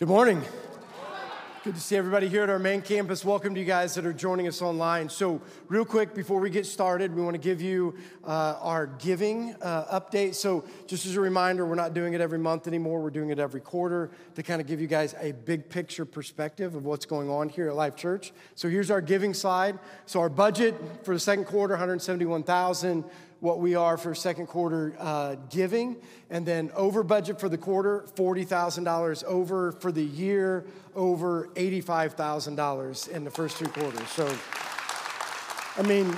Good morning. Good to see everybody here at our main campus. Welcome to you guys that are joining us online. So, real quick before we get started, we want to give you uh, our giving uh, update. So, just as a reminder, we're not doing it every month anymore. We're doing it every quarter to kind of give you guys a big picture perspective of what's going on here at Life Church. So, here's our giving slide. So, our budget for the second quarter, 171,000 what we are for second quarter uh, giving, and then over budget for the quarter, $40,000 over for the year, over $85,000 in the first three quarters. So, I mean,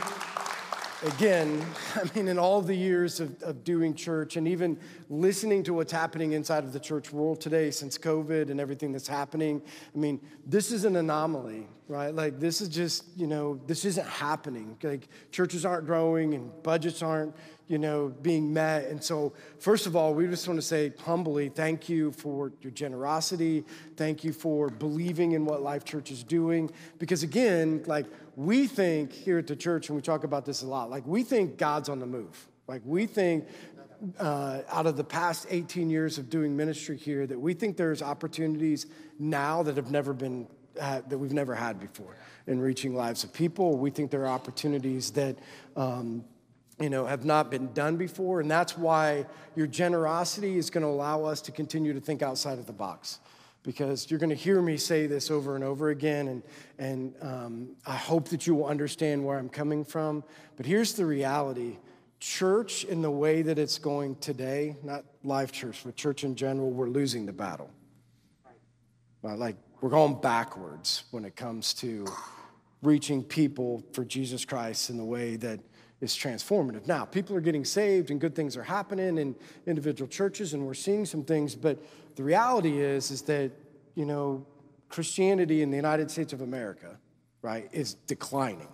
again, I mean, in all the years of, of doing church and even listening to what's happening inside of the church world today since COVID and everything that's happening, I mean, this is an anomaly right? Like this is just, you know, this isn't happening. Like churches aren't growing and budgets aren't, you know, being met. And so, first of all, we just want to say humbly, thank you for your generosity. Thank you for believing in what Life Church is doing. Because again, like we think here at the church, and we talk about this a lot, like we think God's on the move. Like we think uh, out of the past 18 years of doing ministry here that we think there's opportunities now that have never been uh, that we've never had before in reaching lives of people. We think there are opportunities that, um, you know, have not been done before, and that's why your generosity is going to allow us to continue to think outside of the box. Because you're going to hear me say this over and over again, and, and um, I hope that you will understand where I'm coming from. But here's the reality church, in the way that it's going today, not Life Church, but church in general, we're losing the battle. Right? Like, we're going backwards when it comes to reaching people for Jesus Christ in the way that is transformative. Now, people are getting saved and good things are happening in individual churches and we're seeing some things, but the reality is is that, you know, Christianity in the United States of America, right, is declining.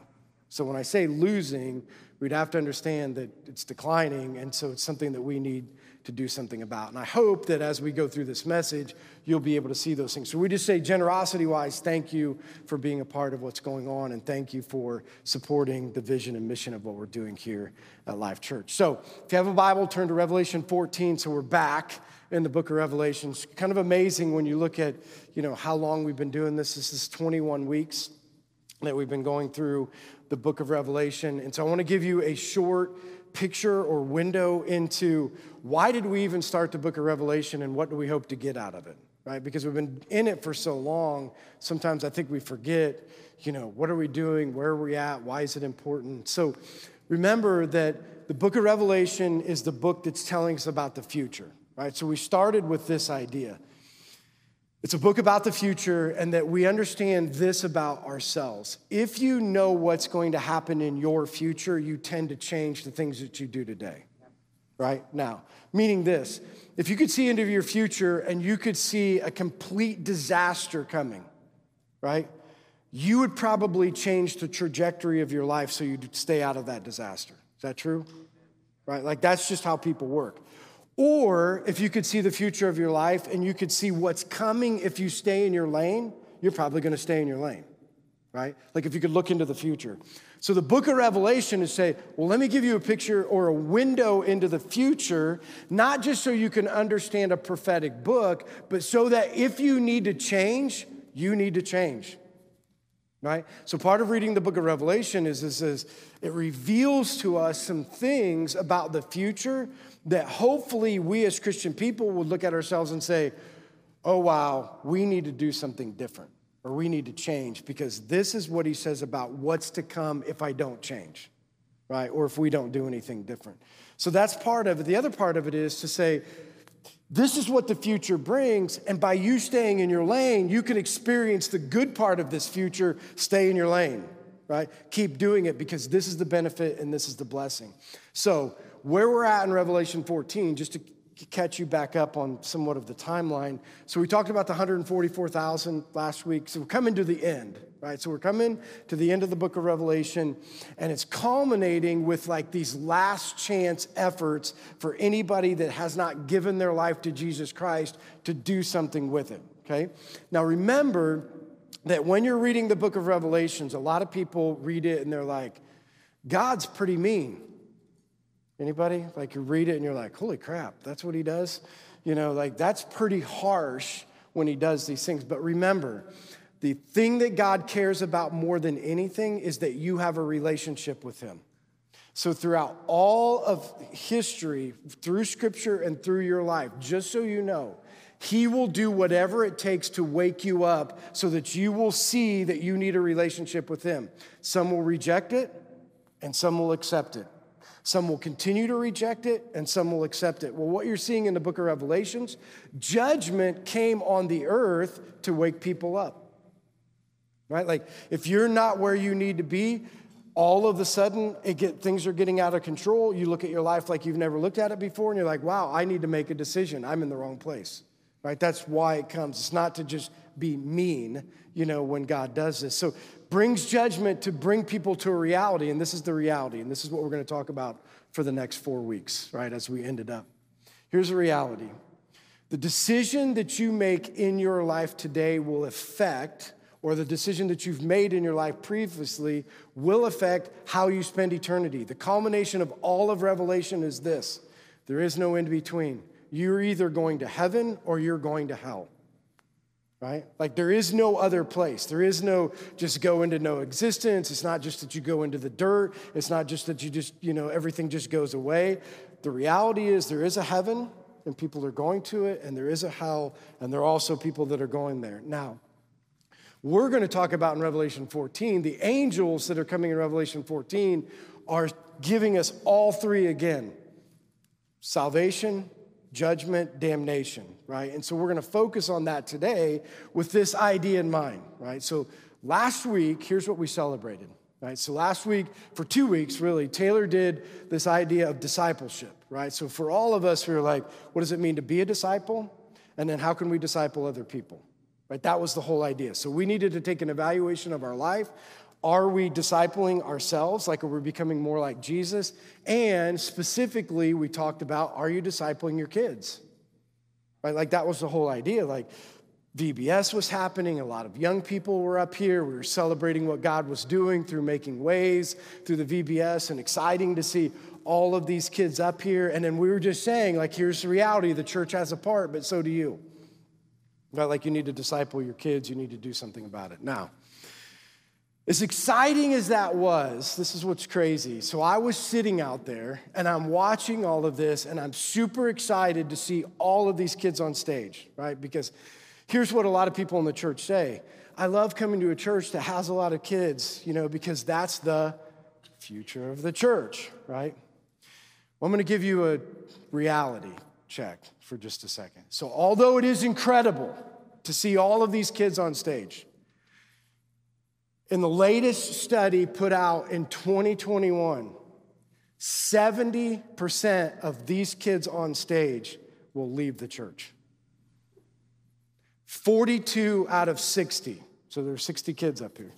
So when I say losing, we'd have to understand that it's declining and so it's something that we need to do something about. And I hope that as we go through this message, you'll be able to see those things. So we just say, generosity wise, thank you for being a part of what's going on, and thank you for supporting the vision and mission of what we're doing here at Life Church. So if you have a Bible, turn to Revelation 14. So we're back in the book of Revelation. It's kind of amazing when you look at, you know, how long we've been doing this. This is 21 weeks that we've been going through the book of Revelation. And so I want to give you a short picture or window into why did we even start the book of Revelation and what do we hope to get out of it, right? Because we've been in it for so long, sometimes I think we forget, you know, what are we doing? Where are we at? Why is it important? So remember that the book of Revelation is the book that's telling us about the future, right? So we started with this idea it's a book about the future and that we understand this about ourselves. If you know what's going to happen in your future, you tend to change the things that you do today, right? Now, meaning this if you could see into your future and you could see a complete disaster coming, right? You would probably change the trajectory of your life so you'd stay out of that disaster. Is that true? Right? Like that's just how people work. Or if you could see the future of your life and you could see what's coming if you stay in your lane, you're probably going to stay in your lane, right? Like if you could look into the future. So the book of Revelation is say, well, let me give you a picture or a window into the future, not just so you can understand a prophetic book, but so that if you need to change, you need to change. Right? So part of reading the book of Revelation is, is, is it reveals to us some things about the future that hopefully we as Christian people would look at ourselves and say, oh, wow, we need to do something different or we need to change because this is what he says about what's to come if I don't change, right? Or if we don't do anything different. So that's part of it. The other part of it is to say, this is what the future brings. And by you staying in your lane, you can experience the good part of this future. Stay in your lane, right? Keep doing it because this is the benefit and this is the blessing. So, where we're at in Revelation 14, just to catch you back up on somewhat of the timeline. So we talked about the 144,000 last week. So we're coming to the end, right? So we're coming to the end of the book of Revelation, and it's culminating with like these last chance efforts for anybody that has not given their life to Jesus Christ to do something with it, okay? Now remember that when you're reading the book of Revelations, a lot of people read it and they're like, God's pretty mean. Anybody? Like you read it and you're like, holy crap, that's what he does? You know, like that's pretty harsh when he does these things. But remember, the thing that God cares about more than anything is that you have a relationship with him. So, throughout all of history, through scripture and through your life, just so you know, he will do whatever it takes to wake you up so that you will see that you need a relationship with him. Some will reject it and some will accept it. Some will continue to reject it and some will accept it. Well, what you're seeing in the book of Revelations, judgment came on the earth to wake people up. Right? Like if you're not where you need to be, all of a sudden get, things are getting out of control. You look at your life like you've never looked at it before, and you're like, wow, I need to make a decision. I'm in the wrong place. Right? That's why it comes. It's not to just be mean, you know, when God does this. So brings judgment to bring people to a reality, and this is the reality, and this is what we're going to talk about for the next four weeks, right, as we ended up. Here's the reality. The decision that you make in your life today will affect or the decision that you've made in your life previously will affect how you spend eternity. The culmination of all of Revelation is this there is no in between. You're either going to heaven or you're going to hell. Right? Like there is no other place. There is no just go into no existence. It's not just that you go into the dirt. It's not just that you just, you know, everything just goes away. The reality is there is a heaven and people are going to it, and there is a hell, and there are also people that are going there. Now, we're going to talk about in Revelation 14. The angels that are coming in Revelation 14 are giving us all three again salvation, judgment, damnation, right? And so we're going to focus on that today with this idea in mind, right? So last week, here's what we celebrated, right? So last week, for two weeks, really, Taylor did this idea of discipleship, right? So for all of us who are like, what does it mean to be a disciple? And then how can we disciple other people? Right? That was the whole idea. So we needed to take an evaluation of our life. Are we discipling ourselves? Like, are we becoming more like Jesus? And specifically, we talked about are you discipling your kids? Right? Like, that was the whole idea. Like, VBS was happening. A lot of young people were up here. We were celebrating what God was doing through making ways through the VBS and exciting to see all of these kids up here. And then we were just saying, like, here's the reality the church has a part, but so do you. Not like you need to disciple your kids, you need to do something about it. Now, as exciting as that was, this is what's crazy. So I was sitting out there and I'm watching all of this and I'm super excited to see all of these kids on stage, right? Because here's what a lot of people in the church say I love coming to a church that has a lot of kids, you know, because that's the future of the church, right? Well, I'm going to give you a reality check for just a second. So, although it is incredible to see all of these kids on stage, in the latest study put out in 2021, 70% of these kids on stage will leave the church. 42 out of 60. So there are 60 kids up here.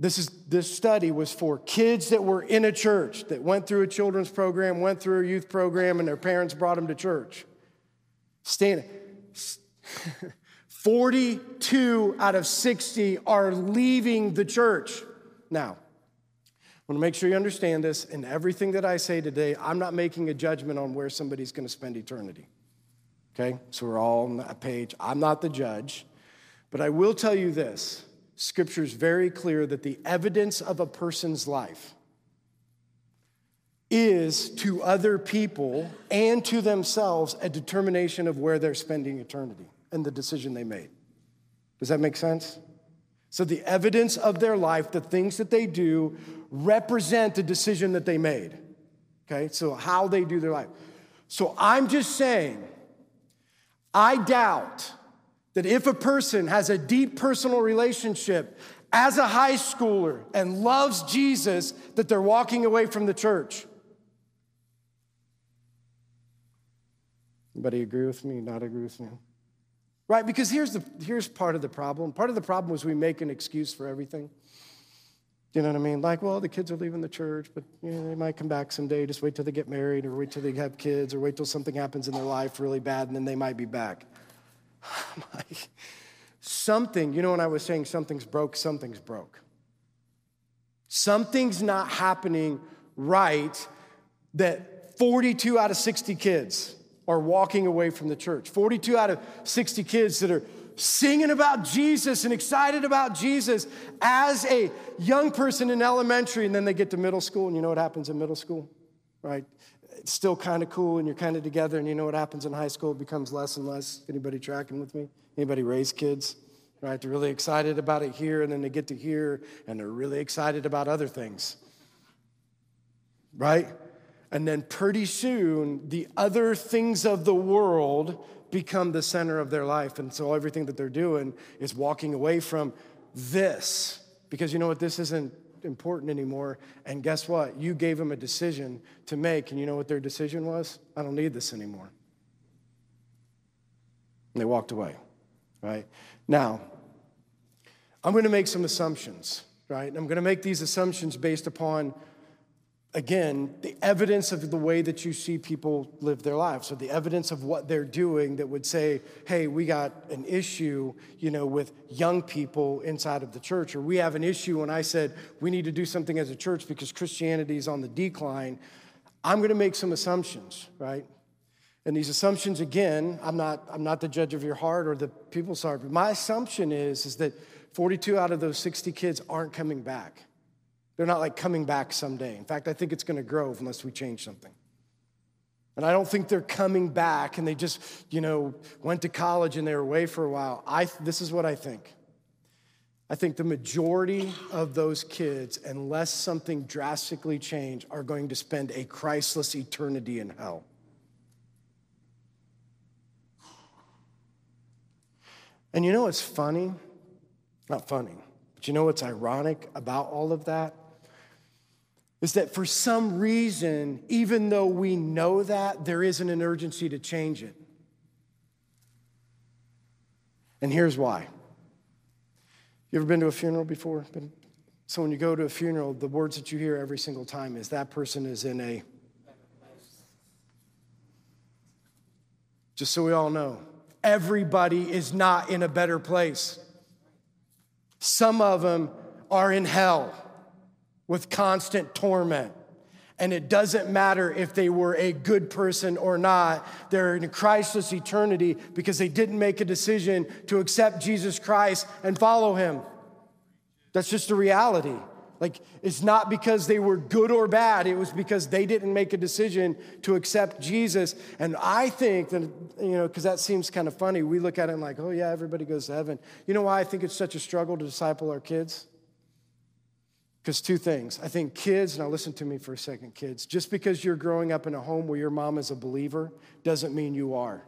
This, is, this study was for kids that were in a church, that went through a children's program, went through a youth program, and their parents brought them to church. Stand, 42 out of 60 are leaving the church. Now, I want to make sure you understand this. In everything that I say today, I'm not making a judgment on where somebody's going to spend eternity. Okay? So we're all on that page. I'm not the judge. But I will tell you this Scripture is very clear that the evidence of a person's life is to other people and to themselves a determination of where they're spending eternity and the decision they made. Does that make sense? So, the evidence of their life, the things that they do, represent the decision that they made. Okay, so how they do their life. So, I'm just saying, I doubt that if a person has a deep personal relationship as a high schooler and loves Jesus, that they're walking away from the church. Anybody agree with me? Not agree with me? Right? Because here's, the, here's part of the problem. Part of the problem was we make an excuse for everything. You know what I mean? Like, well, the kids are leaving the church, but you know, they might come back someday. Just wait till they get married, or wait till they have kids, or wait till something happens in their life really bad, and then they might be back. something, you know, when I was saying something's broke, something's broke. Something's not happening right that 42 out of 60 kids are walking away from the church. 42 out of 60 kids that are singing about Jesus and excited about Jesus as a young person in elementary, and then they get to middle school, and you know what happens in middle school, right? It's still kind of cool, and you're kind of together, and you know what happens in high school? It becomes less and less. Anybody tracking with me? Anybody raise kids? Right? They're really excited about it here, and then they get to here, and they're really excited about other things. Right? And then pretty soon, the other things of the world become the center of their life. And so everything that they're doing is walking away from this because you know what? This isn't important anymore. And guess what? You gave them a decision to make. And you know what their decision was? I don't need this anymore. And they walked away, right? Now, I'm going to make some assumptions, right? I'm going to make these assumptions based upon again, the evidence of the way that you see people live their lives, or the evidence of what they're doing that would say, hey, we got an issue, you know, with young people inside of the church, or we have an issue when I said we need to do something as a church because Christianity is on the decline. I'm going to make some assumptions, right? And these assumptions, again, I'm not, I'm not the judge of your heart or the people's heart, but my assumption is, is that 42 out of those 60 kids aren't coming back. They're not like coming back someday. In fact, I think it's going to grow unless we change something. And I don't think they're coming back and they just, you know, went to college and they were away for a while. I, this is what I think. I think the majority of those kids, unless something drastically changed, are going to spend a Christless eternity in hell. And you know what's funny? Not funny, but you know what's ironic about all of that? Is that for some reason, even though we know that, there isn't an urgency to change it. And here's why. You ever been to a funeral before? So when you go to a funeral, the words that you hear every single time is that person is in a. Just so we all know, everybody is not in a better place. Some of them are in hell with constant torment. And it doesn't matter if they were a good person or not, they're in Christless eternity because they didn't make a decision to accept Jesus Christ and follow him. That's just a reality. Like, it's not because they were good or bad, it was because they didn't make a decision to accept Jesus. And I think that, you know, because that seems kind of funny, we look at it and like, oh, yeah, everybody goes to heaven. You know why I think it's such a struggle to disciple our kids? Because two things. I think kids, now listen to me for a second, kids, just because you're growing up in a home where your mom is a believer doesn't mean you are.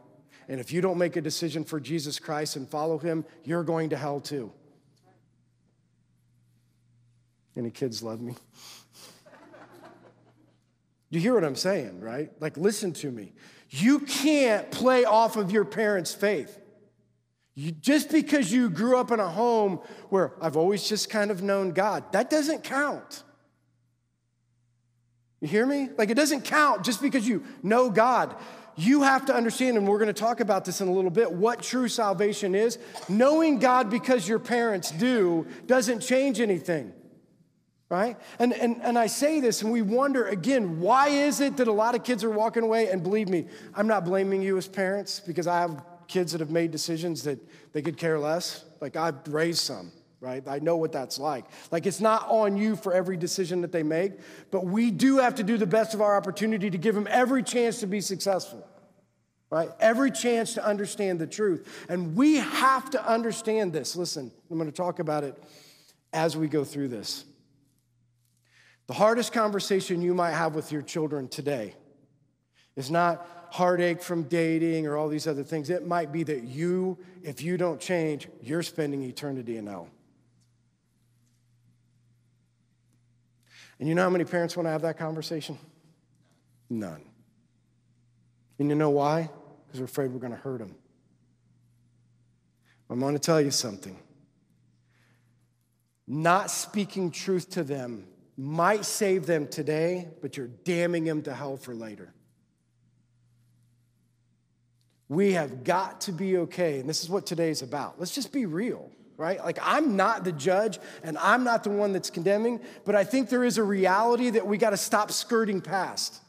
And if you don't make a decision for Jesus Christ and follow him, you're going to hell too. Any kids love me? you hear what I'm saying, right? Like, listen to me. You can't play off of your parents' faith. You, just because you grew up in a home where I've always just kind of known God, that doesn't count. You hear me? Like it doesn't count just because you know God. You have to understand, and we're going to talk about this in a little bit, what true salvation is. Knowing God because your parents do doesn't change anything right? And, and, and I say this, and we wonder again, why is it that a lot of kids are walking away? And believe me, I'm not blaming you as parents because I have kids that have made decisions that they could care less. Like I've raised some, right? I know what that's like. Like it's not on you for every decision that they make, but we do have to do the best of our opportunity to give them every chance to be successful. Right? Every chance to understand the truth. And we have to understand this. Listen, I'm going to talk about it as we go through this. The hardest conversation you might have with your children today is not heartache from dating or all these other things. It might be that you, if you don't change, you're spending eternity in hell. And you know how many parents want to have that conversation? None. And you know why? Because we're afraid we're going to hurt them. I'm going to tell you something. Not speaking truth to them might save them today, but you're damning them to hell for later. We have got to be okay. And this is what today's about. Let's just be real, right? Like, I'm not the judge and I'm not the one that's condemning, but I think there is a reality that we got to stop skirting past,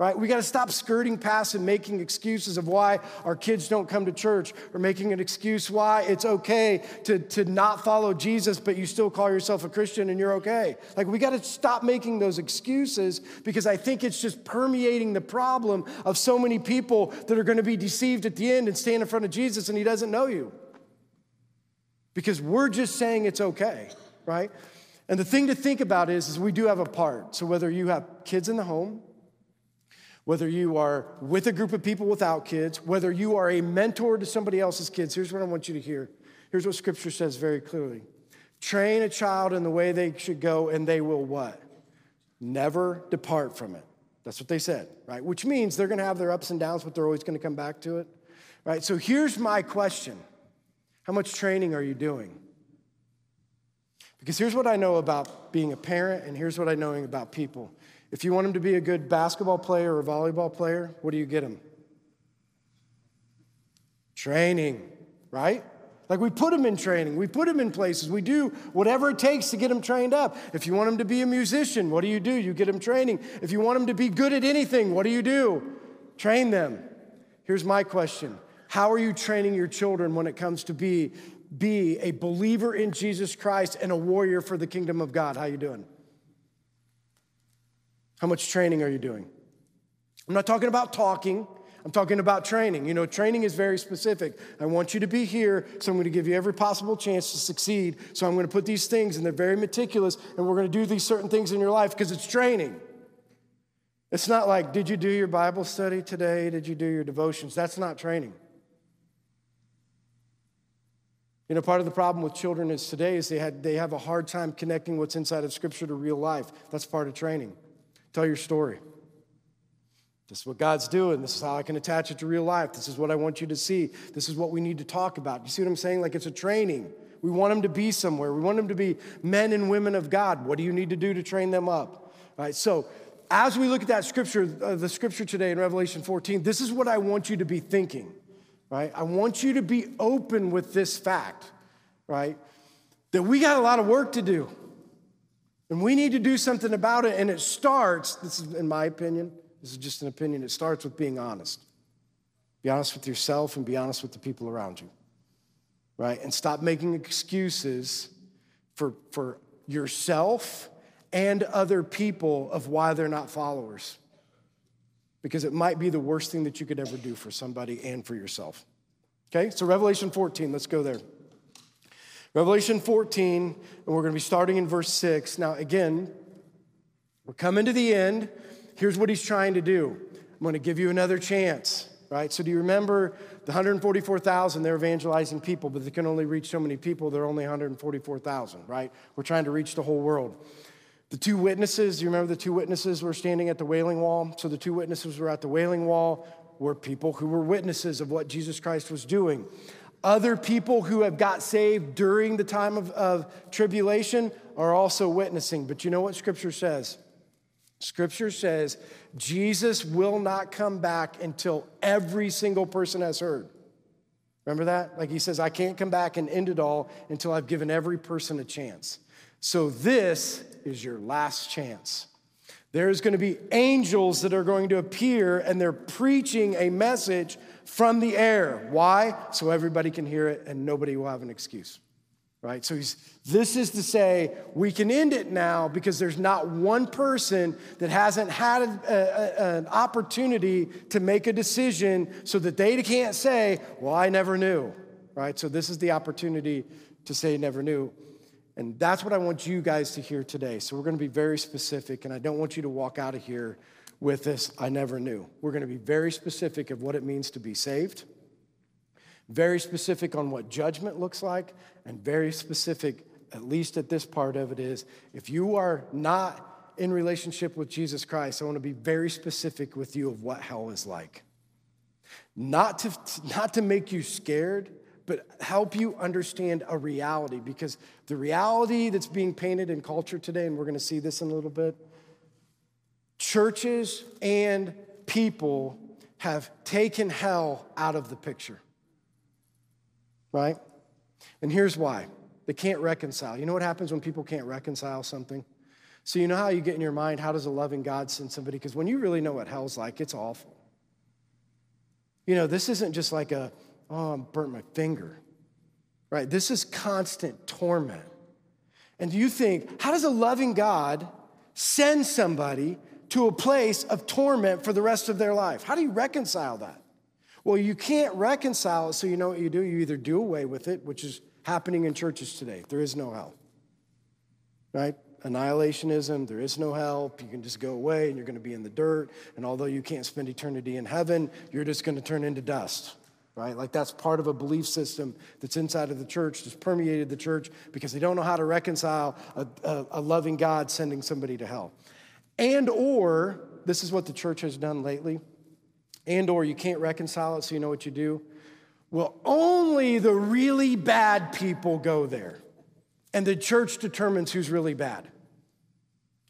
right? We got to stop skirting past and making excuses of why our kids don't come to church or making an excuse why it's okay to, to not follow Jesus, but you still call yourself a Christian and you're okay. Like, we got to stop making those excuses because I think it's just permeating the problem of so many people that are going to be deceived at the end and stand in front of Jesus and he doesn't know you. Because we're just saying it's okay, right? And the thing to think about is, is we do have a part. So whether you have kids in the home, whether you are with a group of people without kids, whether you are a mentor to somebody else's kids, here's what I want you to hear. Here's what scripture says very clearly. Train a child in the way they should go, and they will what? Never depart from it. That's what they said, right? Which means they're gonna have their ups and downs, but they're always gonna come back to it, right? So here's my question How much training are you doing? Because here's what I know about being a parent, and here's what I know about people. If you want him to be a good basketball player or volleyball player, what do you get him? Training, right? Like we put him in training, we put him in places, we do whatever it takes to get him trained up. If you want him to be a musician, what do you do? You get him training. If you want him to be good at anything, what do you do? Train them. Here's my question How are you training your children when it comes to be, be a believer in Jesus Christ and a warrior for the kingdom of God? How you doing? How much training are you doing? I'm not talking about talking. I'm talking about training. You know, training is very specific. I want you to be here, so I'm going to give you every possible chance to succeed. So I'm going to put these things, and they're very meticulous, and we're going to do these certain things in your life because it's training. It's not like, did you do your Bible study today? Did you do your devotions? That's not training. You know, part of the problem with children is today is they, had, they have a hard time connecting what's inside of Scripture to real life. That's part of training. Tell your story. This is what God's doing. This is how I can attach it to real life. This is what I want you to see. This is what we need to talk about. You see what I'm saying? Like it's a training. We want them to be somewhere. We want them to be men and women of God. What do you need to do to train them up? All right. So, as we look at that scripture, uh, the scripture today in Revelation 14, this is what I want you to be thinking. Right? I want you to be open with this fact. Right? That we got a lot of work to do. And we need to do something about it. And it starts, this is in my opinion, this is just an opinion, it starts with being honest. Be honest with yourself and be honest with the people around you, right? And stop making excuses for, for yourself and other people of why they're not followers. Because it might be the worst thing that you could ever do for somebody and for yourself. Okay, so Revelation 14, let's go there. Revelation 14, and we're going to be starting in verse 6. Now, again, we're coming to the end. Here's what he's trying to do I'm going to give you another chance, right? So, do you remember the 144,000? They're evangelizing people, but they can only reach so many people. They're only 144,000, right? We're trying to reach the whole world. The two witnesses, you remember the two witnesses were standing at the wailing wall? So, the two witnesses were at the wailing wall, were people who were witnesses of what Jesus Christ was doing. Other people who have got saved during the time of, of tribulation are also witnessing. But you know what Scripture says? Scripture says Jesus will not come back until every single person has heard. Remember that? Like he says, I can't come back and end it all until I've given every person a chance. So this is your last chance. There's going to be angels that are going to appear and they're preaching a message from the air. Why? So everybody can hear it and nobody will have an excuse. Right? So he's, this is to say we can end it now because there's not one person that hasn't had a, a, an opportunity to make a decision so that they can't say, Well, I never knew. Right? So this is the opportunity to say, Never knew. And that's what I want you guys to hear today. So we're going to be very specific, and I don't want you to walk out of here with this, I never knew. We're going to be very specific of what it means to be saved, very specific on what judgment looks like, and very specific, at least at this part of it, is if you are not in relationship with Jesus Christ, I want to be very specific with you of what hell is like. Not to, not to make you scared, but help you understand a reality because the reality that's being painted in culture today, and we're going to see this in a little bit, churches and people have taken hell out of the picture. Right? And here's why they can't reconcile. You know what happens when people can't reconcile something? So, you know how you get in your mind, how does a loving God send somebody? Because when you really know what hell's like, it's awful. You know, this isn't just like a, oh, I burnt my finger, right? This is constant torment. And do you think, how does a loving God send somebody to a place of torment for the rest of their life? How do you reconcile that? Well, you can't reconcile it, so you know what you do? You either do away with it, which is happening in churches today. There is no hell, right? Annihilationism, there is no help. You can just go away and you're going to be in the dirt. And although you can't spend eternity in heaven, you're just going to turn into dust, right? Like that's part of a belief system that's inside of the church, that's permeated the church because they don't know how to reconcile a, a, a loving God sending somebody to hell. And or, this is what the church has done lately and or you can't reconcile it so you know what you do? Well only the really bad people go there. And the church determines who's really bad.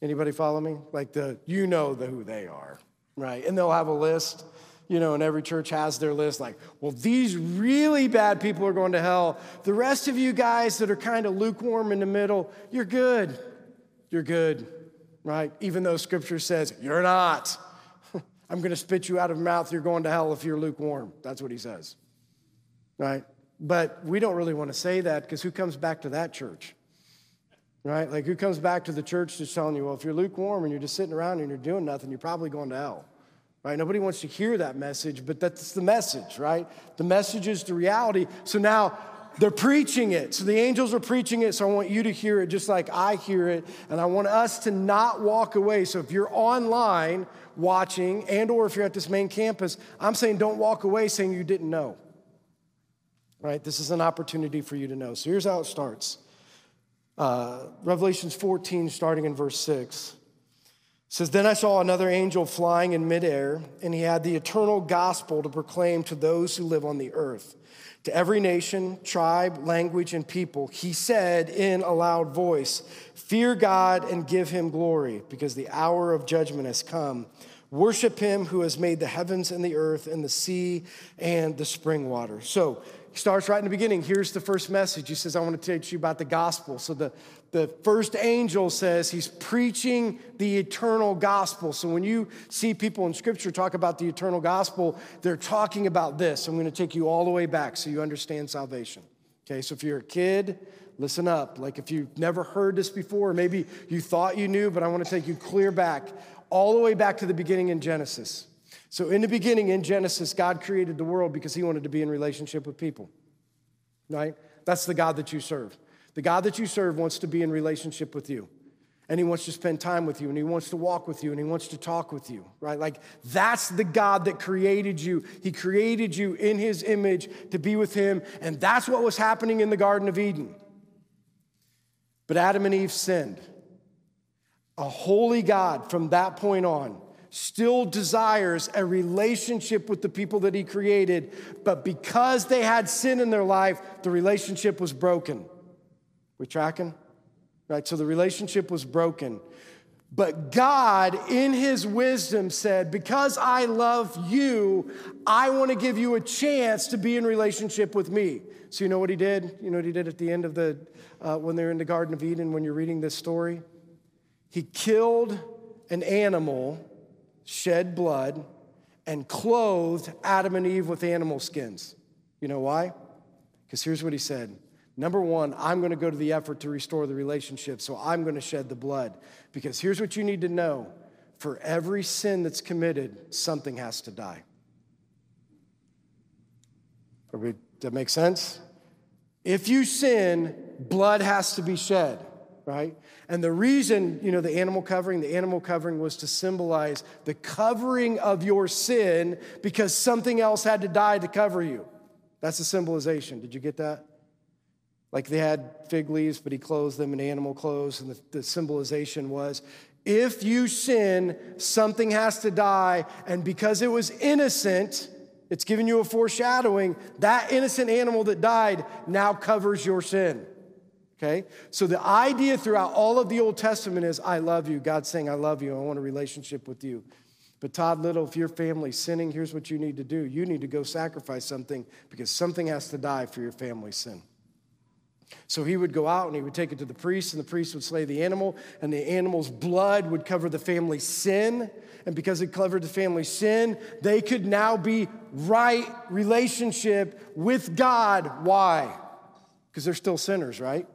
Anybody follow me? Like the you know the who they are right? And they'll have a list you know and every church has their list like well these really bad people are going to hell. The rest of you guys that are kind of lukewarm in the middle you're good. You're good right even though scripture says you're not I'm going to spit you out of mouth. You're going to hell if you're lukewarm. That's what he says. Right? But we don't really want to say that because who comes back to that church? Right? Like, who comes back to the church just telling you, well, if you're lukewarm and you're just sitting around and you're doing nothing, you're probably going to hell. Right? Nobody wants to hear that message, but that's the message, right? The message is the reality. So now they're preaching it. So the angels are preaching it. So I want you to hear it just like I hear it. And I want us to not walk away. So if you're online watching and or if you're at this main campus, I'm saying don't walk away saying you didn't know. Right? This is an opportunity for you to know. So here's how it starts. Uh, Revelations 14, starting in verse 6 says, Then I saw another angel flying in midair, and he had the eternal gospel to proclaim to those who live on the earth to every nation, tribe, language, and people, he said in a loud voice, Fear God and give him glory, because the hour of judgment has come. Worship him who has made the heavens and the earth and the sea and the spring water. So he starts right in the beginning. Here's the first message. He says, I want to teach you about the gospel. So the, the first angel says he's preaching the eternal gospel. So when you see people in scripture talk about the eternal gospel, they're talking about this. I'm going to take you all the way back so you understand salvation. Okay, so if you're a kid, listen up. Like if you've never heard this before, maybe you thought you knew, but I want to take you clear back, all the way back to the beginning in Genesis. So, in the beginning, in Genesis, God created the world because He wanted to be in relationship with people, right? That's the God that you serve. The God that you serve wants to be in relationship with you. And he wants to spend time with you, and he wants to walk with you, and he wants to talk with you, right? Like, that's the God that created you. He created you in his image to be with him, and that's what was happening in the Garden of Eden. But Adam and Eve sinned. A holy God from that point on still desires a relationship with the people that he created, but because they had sin in their life, the relationship was broken. We tracking? Right? So the relationship was broken. But God, in his wisdom, said, Because I love you, I want to give you a chance to be in relationship with me. So, you know what he did? You know what he did at the end of the, uh, when they're in the Garden of Eden, when you're reading this story? He killed an animal shed blood, and clothed Adam and Eve with animal skins. You know why? Because here's what he said. Number one, I'm going to go to the effort to restore the relationship, so I'm going to shed the blood. Because here's what you need to know for every sin that's committed, something has to die. Does that make sense? If you sin, blood has to be shed right? And the reason, you know, the animal covering, the animal covering was to symbolize the covering of your sin because something else had to die to cover you. That's the symbolization. Did you get that? Like they had fig leaves, but he clothed them in animal clothes. And the, the symbolization was if you sin, something has to die. And because it was innocent, it's giving you a foreshadowing. That innocent animal that died now covers your sin. Okay? So the idea throughout all of the Old Testament is I love you. God's saying, I love you. I want a relationship with you. But Todd Little, if your family's sinning, here's what you need to do. You need to go sacrifice something because something has to die for your family's sin. So he would go out and he would take it to the priest, and the priest would slay the animal, and the animal's blood would cover the family's sin. And because it covered the family's sin, they could now be right relationship with God. Why? Because they're still sinners, right?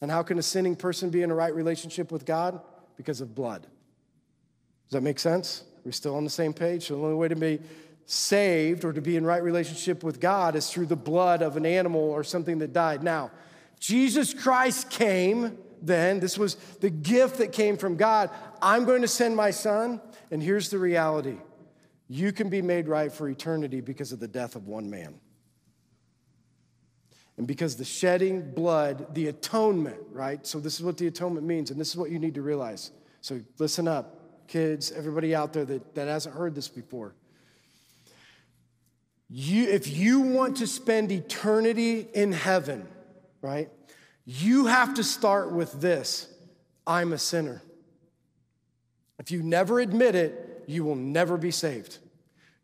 And how can a sinning person be in a right relationship with God? Because of blood. Does that make sense? We're we still on the same page? So the only way to be saved or to be in right relationship with God is through the blood of an animal or something that died. Now, Jesus Christ came then. This was the gift that came from God. I'm going to send my son. And here's the reality you can be made right for eternity because of the death of one man. And because the shedding blood, the atonement, right? So, this is what the atonement means, and this is what you need to realize. So, listen up, kids, everybody out there that, that hasn't heard this before. You, if you want to spend eternity in heaven, right, you have to start with this I'm a sinner. If you never admit it, you will never be saved.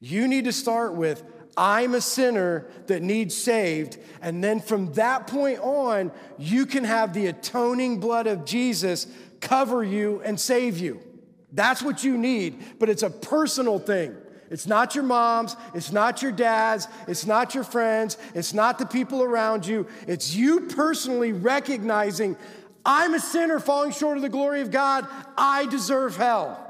You need to start with I'm a sinner that needs saved. And then from that point on, you can have the atoning blood of Jesus cover you and save you. That's what you need, but it's a personal thing. It's not your mom's, it's not your dad's, it's not your friends, it's not the people around you. It's you personally recognizing, I'm a sinner falling short of the glory of God, I deserve hell.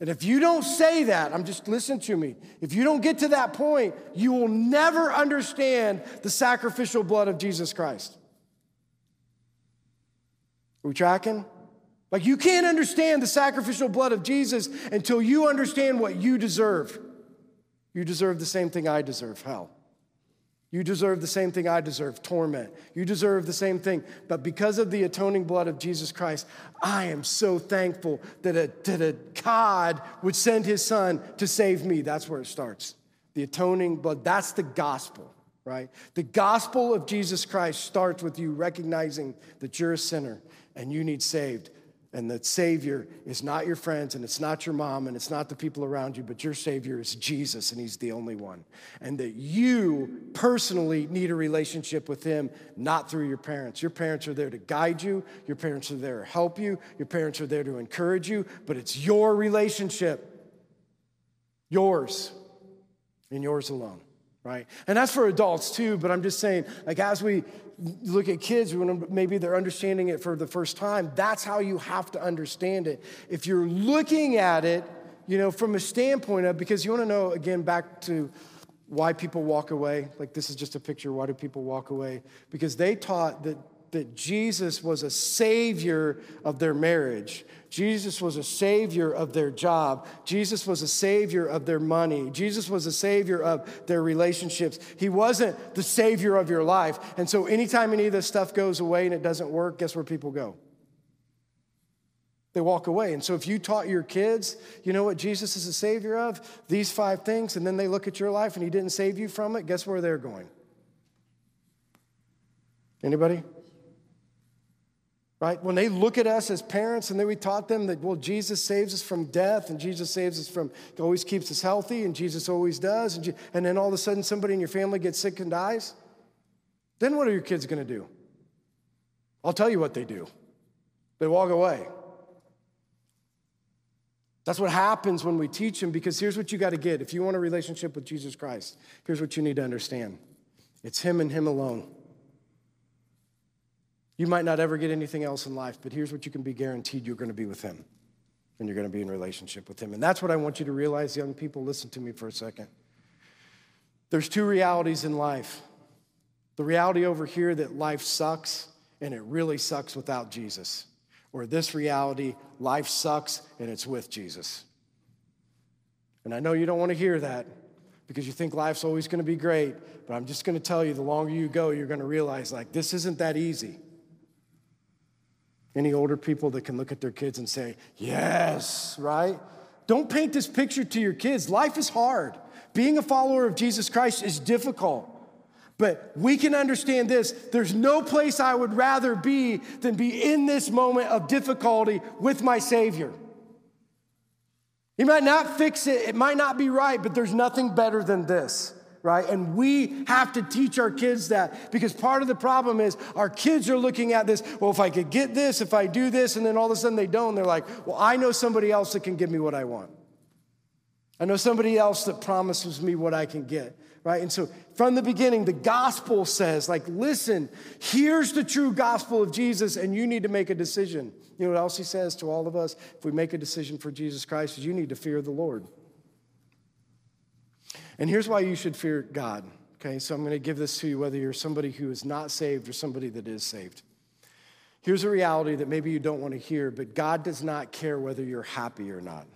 And if you don't say that, I'm just listen to me. If you don't get to that point, you will never understand the sacrificial blood of Jesus Christ. Are we tracking? Like, you can't understand the sacrificial blood of Jesus until you understand what you deserve. You deserve the same thing I deserve hell. You deserve the same thing I deserve torment. You deserve the same thing. But because of the atoning blood of Jesus Christ, I am so thankful that a, that a God would send his son to save me. That's where it starts. The atoning blood, that's the gospel, right? The gospel of Jesus Christ starts with you recognizing that you're a sinner and you need saved and the Savior is not your friends, and it's not your mom, and it's not the people around you, but your Savior is Jesus, and He's the only one. And that you personally need a relationship with Him, not through your parents. Your parents are there to guide you, your parents are there to help you, your parents are there to encourage you, but it's your relationship, yours, and yours alone right? And that's for adults too, but I'm just saying, like, as we look at kids, maybe they're understanding it for the first time, that's how you have to understand it. If you're looking at it, you know, from a standpoint of, because you want to know, again, back to why people walk away, like this is just a picture, why do people walk away? Because they taught that that Jesus was a savior of their marriage. Jesus was a savior of their job. Jesus was a savior of their money. Jesus was a savior of their relationships. He wasn't the savior of your life. And so, anytime any of this stuff goes away and it doesn't work, guess where people go? They walk away. And so, if you taught your kids, you know what Jesus is a savior of? These five things, and then they look at your life and he didn't save you from it, guess where they're going? Anybody? Right? When they look at us as parents and then we taught them that, well, Jesus saves us from death and Jesus saves us from, always keeps us healthy and Jesus always does. And, and then all of a sudden somebody in your family gets sick and dies, then what are your kids going to do? I'll tell you what they do they walk away. That's what happens when we teach them because here's what you got to get. If you want a relationship with Jesus Christ, here's what you need to understand it's Him and Him alone. You might not ever get anything else in life, but here's what you can be guaranteed you're going to be with Him. And you're going to be in relationship with Him. And that's what I want you to realize, young people. Listen to me for a second. There's two realities in life the reality over here that life sucks, and it really sucks without Jesus. Or this reality, life sucks, and it's with Jesus. And I know you don't want to hear that because you think life's always going to be great, but I'm just going to tell you the longer you go, you're going to realize like this isn't that easy. Any older people that can look at their kids and say, Yes, right? Don't paint this picture to your kids. Life is hard. Being a follower of Jesus Christ is difficult. But we can understand this there's no place I would rather be than be in this moment of difficulty with my Savior. He might not fix it, it might not be right, but there's nothing better than this right? And we have to teach our kids that because part of the problem is our kids are looking at this, well, if I could get this, if I do this, and then all of a sudden they don't, they're like, well, I know somebody else that can give me what I want. I know somebody else that promises me what I can get, right? And so from the beginning, the gospel says, like, listen, here's the true gospel of Jesus, and you need to make a decision. You know what else he says to all of us? If we make a decision for Jesus Christ, is you need to fear the Lord. And here's why you should fear God. Okay, so I'm going to give this to you whether you're somebody who is not saved or somebody that is saved. Here's a reality that maybe you don't want to hear, but God does not care whether you're happy or not.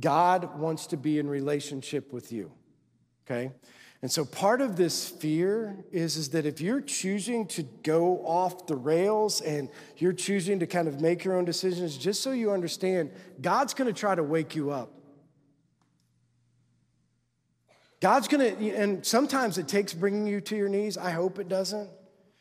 God wants to be in relationship with you. Okay? And so part of this fear is, is that if you're choosing to go off the rails and you're choosing to kind of make your own decisions, just so you understand, God's gonna try to wake you up. God's gonna, and sometimes it takes bringing you to your knees. I hope it doesn't.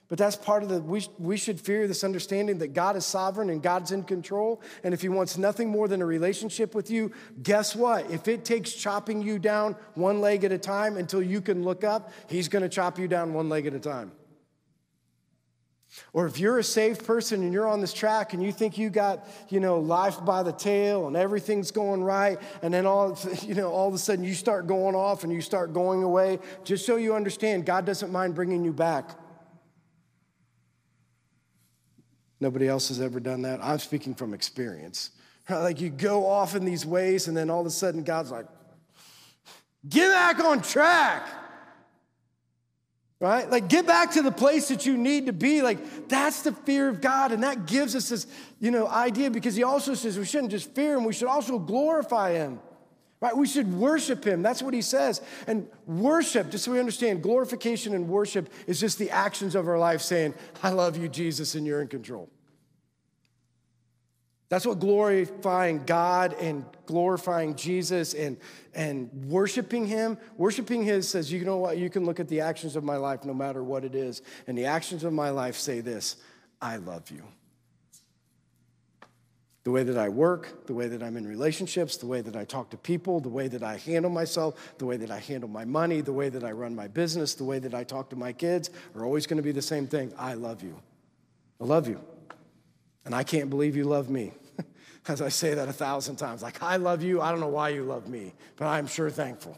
But that's part of the, we, we should fear this understanding that God is sovereign and God's in control. And if He wants nothing more than a relationship with you, guess what? If it takes chopping you down one leg at a time until you can look up, He's gonna chop you down one leg at a time. Or if you're a saved person and you're on this track and you think you got, you know, life by the tail and everything's going right, and then all, you know, all of a sudden you start going off and you start going away, just so you understand, God doesn't mind bringing you back. Nobody else has ever done that. I'm speaking from experience. Like you go off in these ways, and then all of a sudden God's like, get back on track right? Like, get back to the place that you need to be. Like, that's the fear of God. And that gives us this, you know, idea because he also says we shouldn't just fear him, we should also glorify him, right? We should worship him. That's what he says. And worship, just so we understand, glorification and worship is just the actions of our life saying, I love you, Jesus, and you're in control. That's what glorifying God and glorifying Jesus and, and worshiping Him, worshiping His says, you know what, you can look at the actions of my life no matter what it is. And the actions of my life say this I love you. The way that I work, the way that I'm in relationships, the way that I talk to people, the way that I handle myself, the way that I handle my money, the way that I run my business, the way that I talk to my kids are always going to be the same thing. I love you. I love you. And I can't believe you love me as I say that a thousand times. Like, I love you. I don't know why you love me, but I'm sure thankful,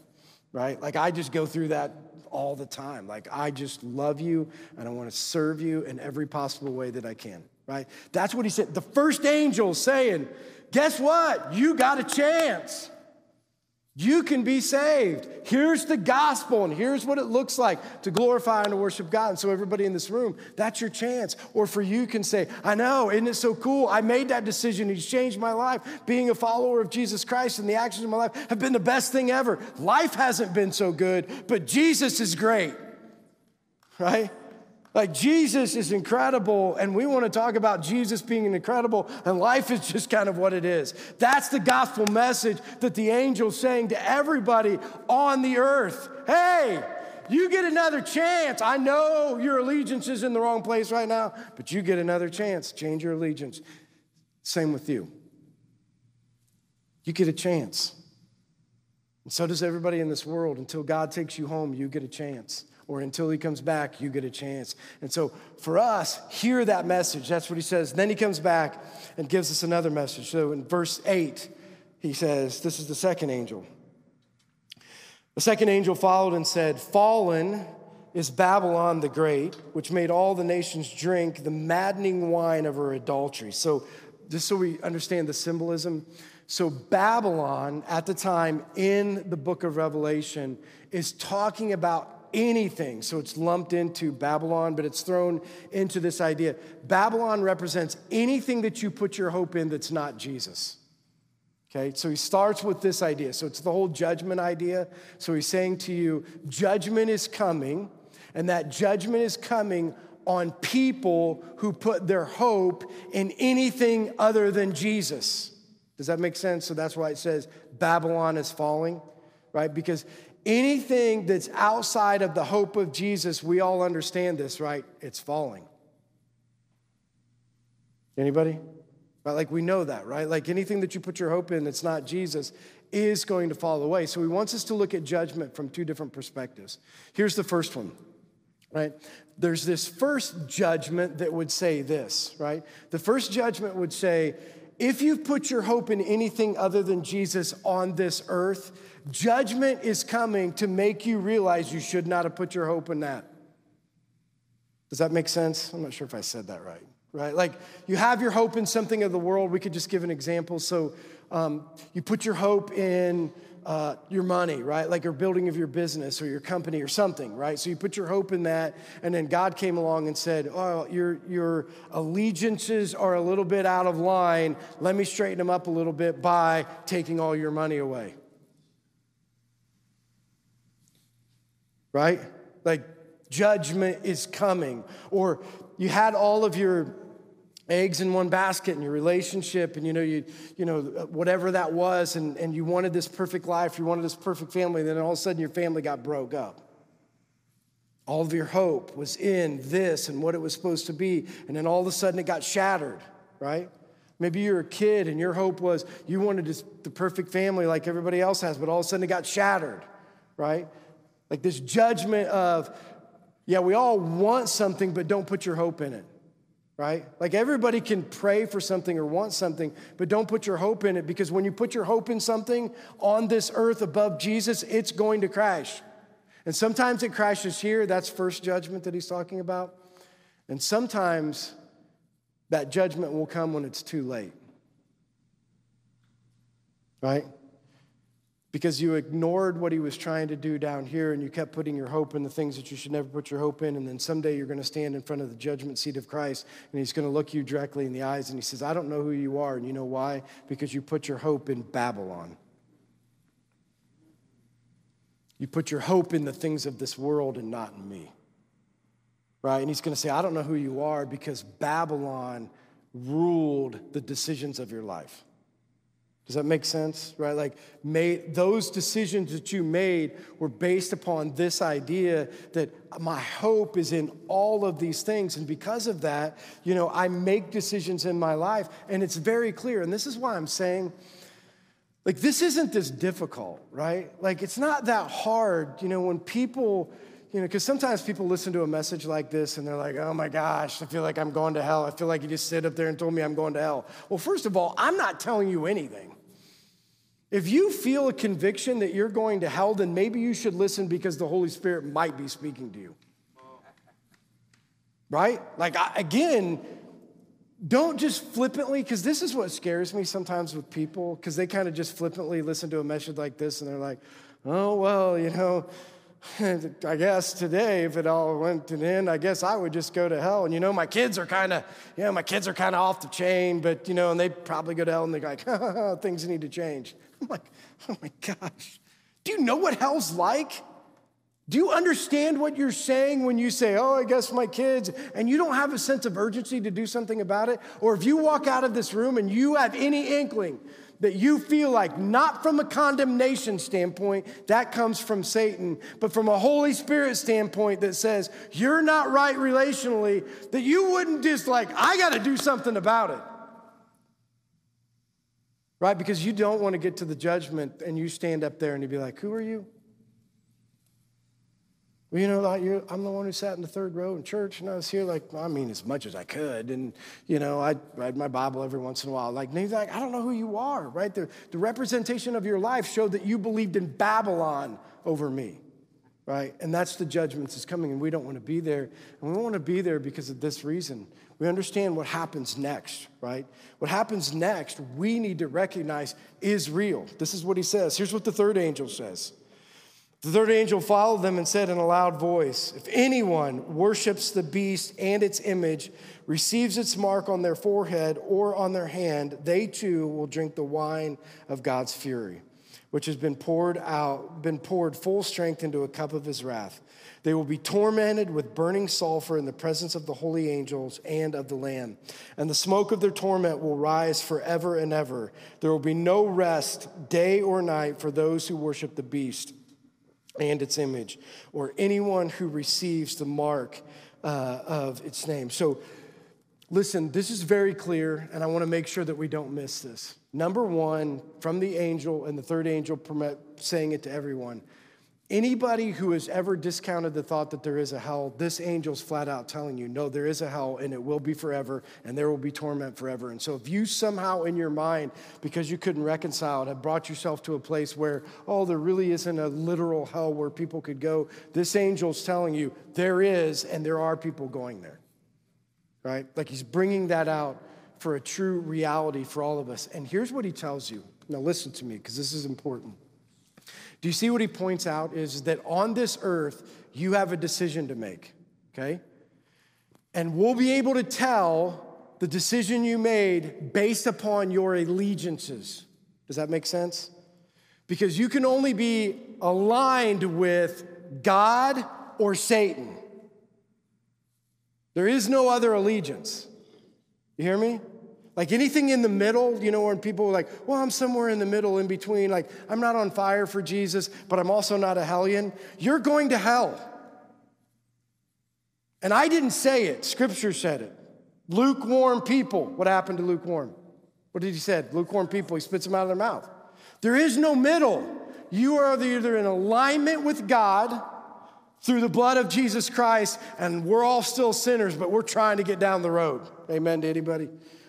right? Like, I just go through that all the time. Like, I just love you and I want to serve you in every possible way that I can, right? That's what he said. The first angel saying, Guess what? You got a chance. You can be saved. Here's the gospel, and here's what it looks like to glorify and to worship God. And so, everybody in this room, that's your chance. Or for you, can say, I know, isn't it so cool? I made that decision. He's changed my life. Being a follower of Jesus Christ and the actions of my life have been the best thing ever. Life hasn't been so good, but Jesus is great, right? Like Jesus is incredible, and we want to talk about Jesus being incredible, and life is just kind of what it is. That's the gospel message that the angel's saying to everybody on the earth. Hey, you get another chance. I know your allegiance is in the wrong place right now, but you get another chance. Change your allegiance. Same with you. You get a chance. And so does everybody in this world. Until God takes you home, you get a chance or until he comes back, you get a chance. And so for us, hear that message. That's what he says. Then he comes back and gives us another message. So in verse 8, he says, This is the second angel. The second angel followed and said, Fallen is Babylon the Great, which made all the nations drink the maddening wine of her adultery. So, just so we understand the symbolism, so Babylon at the time in the book of Revelation is talking about anything. So it's lumped into Babylon, but it's thrown into this idea. Babylon represents anything that you put your hope in that's not Jesus. Okay, so he starts with this idea. So it's the whole judgment idea. So he's saying to you, judgment is coming, and that judgment is coming on people who put their hope in anything other than Jesus. Does that make sense? So that's why it says Babylon is falling, right? Because Anything that's outside of the hope of Jesus, we all understand this, right? It's falling. Anybody? Right? Like we know that, right? Like anything that you put your hope in that's not Jesus, is going to fall away. So he wants us to look at judgment from two different perspectives. Here's the first one, right? There's this first judgment that would say this, right? The first judgment would say, if you've put your hope in anything other than Jesus on this earth, judgment is coming to make you realize you should not have put your hope in that. Does that make sense? I'm not sure if I said that right. Right? Like you have your hope in something of the world. We could just give an example. So um, you put your hope in uh, your money, right? Like your building of your business or your company or something, right? So you put your hope in that, and then God came along and said, "Oh, your your allegiances are a little bit out of line. Let me straighten them up a little bit by taking all your money away." Right? Like judgment is coming, or you had all of your eggs in one basket in your relationship and you know you you know whatever that was and, and you wanted this perfect life you wanted this perfect family then all of a sudden your family got broke up. All of your hope was in this and what it was supposed to be and then all of a sudden it got shattered right? Maybe you're a kid and your hope was you wanted this, the perfect family like everybody else has but all of a sudden it got shattered right like this judgment of yeah we all want something but don't put your hope in it right? Like everybody can pray for something or want something, but don't put your hope in it because when you put your hope in something on this earth above Jesus, it's going to crash. And sometimes it crashes here. That's first judgment that he's talking about. And sometimes that judgment will come when it's too late. Right? Because you ignored what he was trying to do down here and you kept putting your hope in the things that you should never put your hope in. And then someday you're going to stand in front of the judgment seat of Christ and he's going to look you directly in the eyes and he says, I don't know who you are. And you know why? Because you put your hope in Babylon. You put your hope in the things of this world and not in me. Right? And he's going to say, I don't know who you are because Babylon ruled the decisions of your life. Does that make sense? Right? Like, made, those decisions that you made were based upon this idea that my hope is in all of these things. And because of that, you know, I make decisions in my life, and it's very clear. And this is why I'm saying, like, this isn't this difficult, right? Like, it's not that hard, you know, when people, you know, because sometimes people listen to a message like this and they're like, oh my gosh, I feel like I'm going to hell. I feel like you just sit up there and told me I'm going to hell. Well, first of all, I'm not telling you anything. If you feel a conviction that you're going to hell, then maybe you should listen because the Holy Spirit might be speaking to you. Right? Like, again, don't just flippantly, because this is what scares me sometimes with people, because they kind of just flippantly listen to a message like this and they're like, oh, well, you know, I guess today, if it all went to end, I guess I would just go to hell. And you know, my kids are kind of, you know, my kids are kind of off the chain, but you know, and they probably go to hell and they're like, things need to change. I'm like, oh my gosh. Do you know what hell's like? Do you understand what you're saying when you say, oh, I guess my kids, and you don't have a sense of urgency to do something about it? Or if you walk out of this room and you have any inkling that you feel like, not from a condemnation standpoint, that comes from Satan, but from a Holy Spirit standpoint that says, you're not right relationally, that you wouldn't just like, I got to do something about it right? Because you don't want to get to the judgment and you stand up there and you be like, Who are you? Well, you know, like I'm the one who sat in the third row in church, and I was here, like, I mean, as much as I could. And, you know, I read my Bible every once in a while. Like, he's like, I don't know who you are, right? The, the representation of your life showed that you believed in Babylon over me, right? And that's the judgment that's coming, and we don't want to be there. And we don't want to be there because of this reason we understand what happens next, right? What happens next, we need to recognize is real. This is what he says. Here's what the third angel says. The third angel followed them and said in a loud voice If anyone worships the beast and its image, receives its mark on their forehead or on their hand, they too will drink the wine of God's fury, which has been poured out, been poured full strength into a cup of his wrath. They will be tormented with burning sulfur in the presence of the holy angels and of the Lamb. And the smoke of their torment will rise forever and ever. There will be no rest, day or night, for those who worship the beast and its image, or anyone who receives the mark uh, of its name. So, listen, this is very clear, and I want to make sure that we don't miss this. Number one, from the angel, and the third angel saying it to everyone. Anybody who has ever discounted the thought that there is a hell, this angel's flat out telling you, no, there is a hell and it will be forever and there will be torment forever. And so if you somehow in your mind, because you couldn't reconcile it, have brought yourself to a place where, oh, there really isn't a literal hell where people could go, this angel's telling you there is and there are people going there, right? Like he's bringing that out for a true reality for all of us. And here's what he tells you. Now listen to me because this is important. Do you see what he points out? Is that on this earth, you have a decision to make, okay? And we'll be able to tell the decision you made based upon your allegiances. Does that make sense? Because you can only be aligned with God or Satan. There is no other allegiance. You hear me? Like anything in the middle, you know, when people are like, well, I'm somewhere in the middle in between, like, I'm not on fire for Jesus, but I'm also not a hellion, you're going to hell. And I didn't say it, scripture said it. Lukewarm people. What happened to lukewarm? What did he say? Lukewarm people, he spits them out of their mouth. There is no middle. You are either in alignment with God through the blood of Jesus Christ, and we're all still sinners, but we're trying to get down the road. Amen to anybody?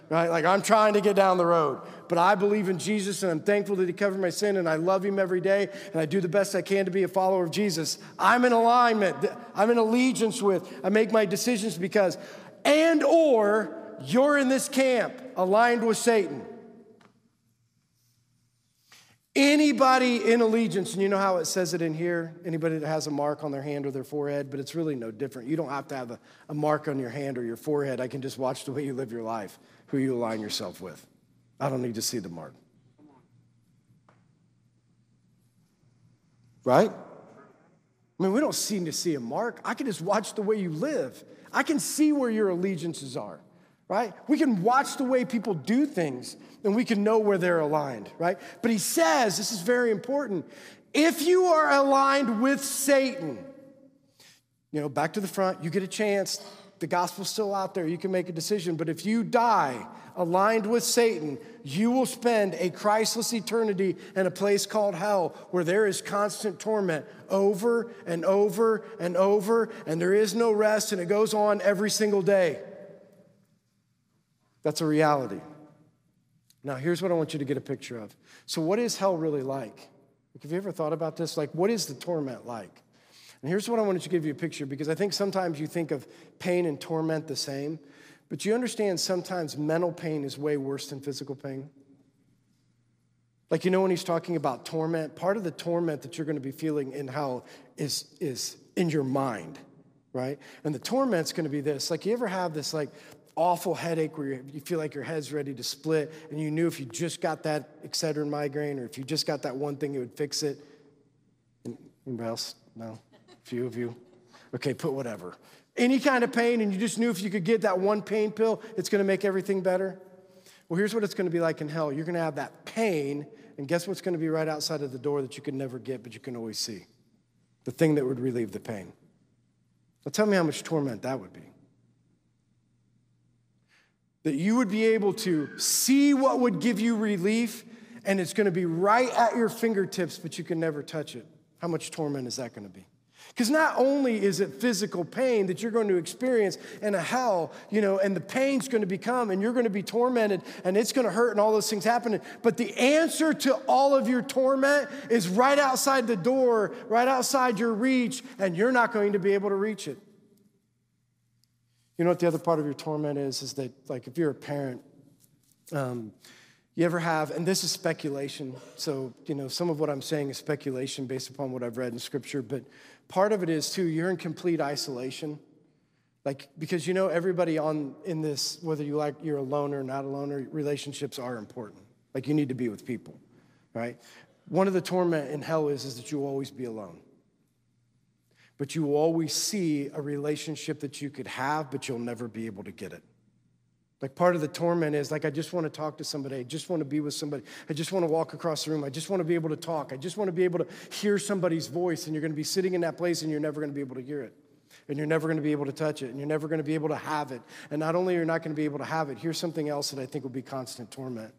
Right? Like I'm trying to get down the road, but I believe in Jesus and I'm thankful that He covered my sin and I love Him every day and I do the best I can to be a follower of Jesus. I'm in alignment, I'm in allegiance with, I make my decisions because, and or you're in this camp aligned with Satan. Anybody in allegiance, and you know how it says it in here? Anybody that has a mark on their hand or their forehead, but it's really no different. You don't have to have a, a mark on your hand or your forehead. I can just watch the way you live your life who you align yourself with. I don't need to see the mark. Right? I mean, we don't seem to see a mark. I can just watch the way you live. I can see where your allegiances are, right? We can watch the way people do things and we can know where they're aligned, right? But he says, this is very important, if you are aligned with Satan, you know, back to the front, you get a chance the gospel's still out there. You can make a decision. But if you die aligned with Satan, you will spend a Christless eternity in a place called hell where there is constant torment over and over and over, and there is no rest, and it goes on every single day. That's a reality. Now, here's what I want you to get a picture of. So, what is hell really like? Have you ever thought about this? Like, what is the torment like? And here's what I wanted to give you a picture because I think sometimes you think of pain and torment the same, but you understand sometimes mental pain is way worse than physical pain. Like, you know, when he's talking about torment, part of the torment that you're going to be feeling in hell is, is in your mind, right? And the torment's going to be this like, you ever have this, like, awful headache where you feel like your head's ready to split, and you knew if you just got that Excedrin migraine or if you just got that one thing, it would fix it? Anybody else? No? Few of you. Okay, put whatever. Any kind of pain, and you just knew if you could get that one pain pill, it's gonna make everything better. Well, here's what it's gonna be like in hell you're gonna have that pain, and guess what's gonna be right outside of the door that you can never get, but you can always see? The thing that would relieve the pain. Now, tell me how much torment that would be. That you would be able to see what would give you relief, and it's gonna be right at your fingertips, but you can never touch it. How much torment is that gonna be? Because not only is it physical pain that you're going to experience in a hell, you know, and the pain's going to become, and you're going to be tormented, and it's going to hurt, and all those things happening. But the answer to all of your torment is right outside the door, right outside your reach, and you're not going to be able to reach it. You know what the other part of your torment is? Is that, like, if you're a parent, um, you ever have, and this is speculation, so, you know, some of what I'm saying is speculation based upon what I've read in scripture, but Part of it is too, you're in complete isolation. Like, because you know, everybody on in this, whether you like you're a loner or not a loner, relationships are important. Like, you need to be with people, right? One of the torment in hell is, is that you will always be alone. But you will always see a relationship that you could have, but you'll never be able to get it. Like part of the torment is like, I just want to talk to somebody. I just want to be with somebody. I just want to walk across the room. I just want to be able to talk. I just want to be able to hear somebody's voice. And you're going to be sitting in that place and you're never going to be able to hear it. And you're never going to be able to touch it. And you're never going to be able to have it. And not only you're you not going to be able to have it, here's something else that I think will be constant torment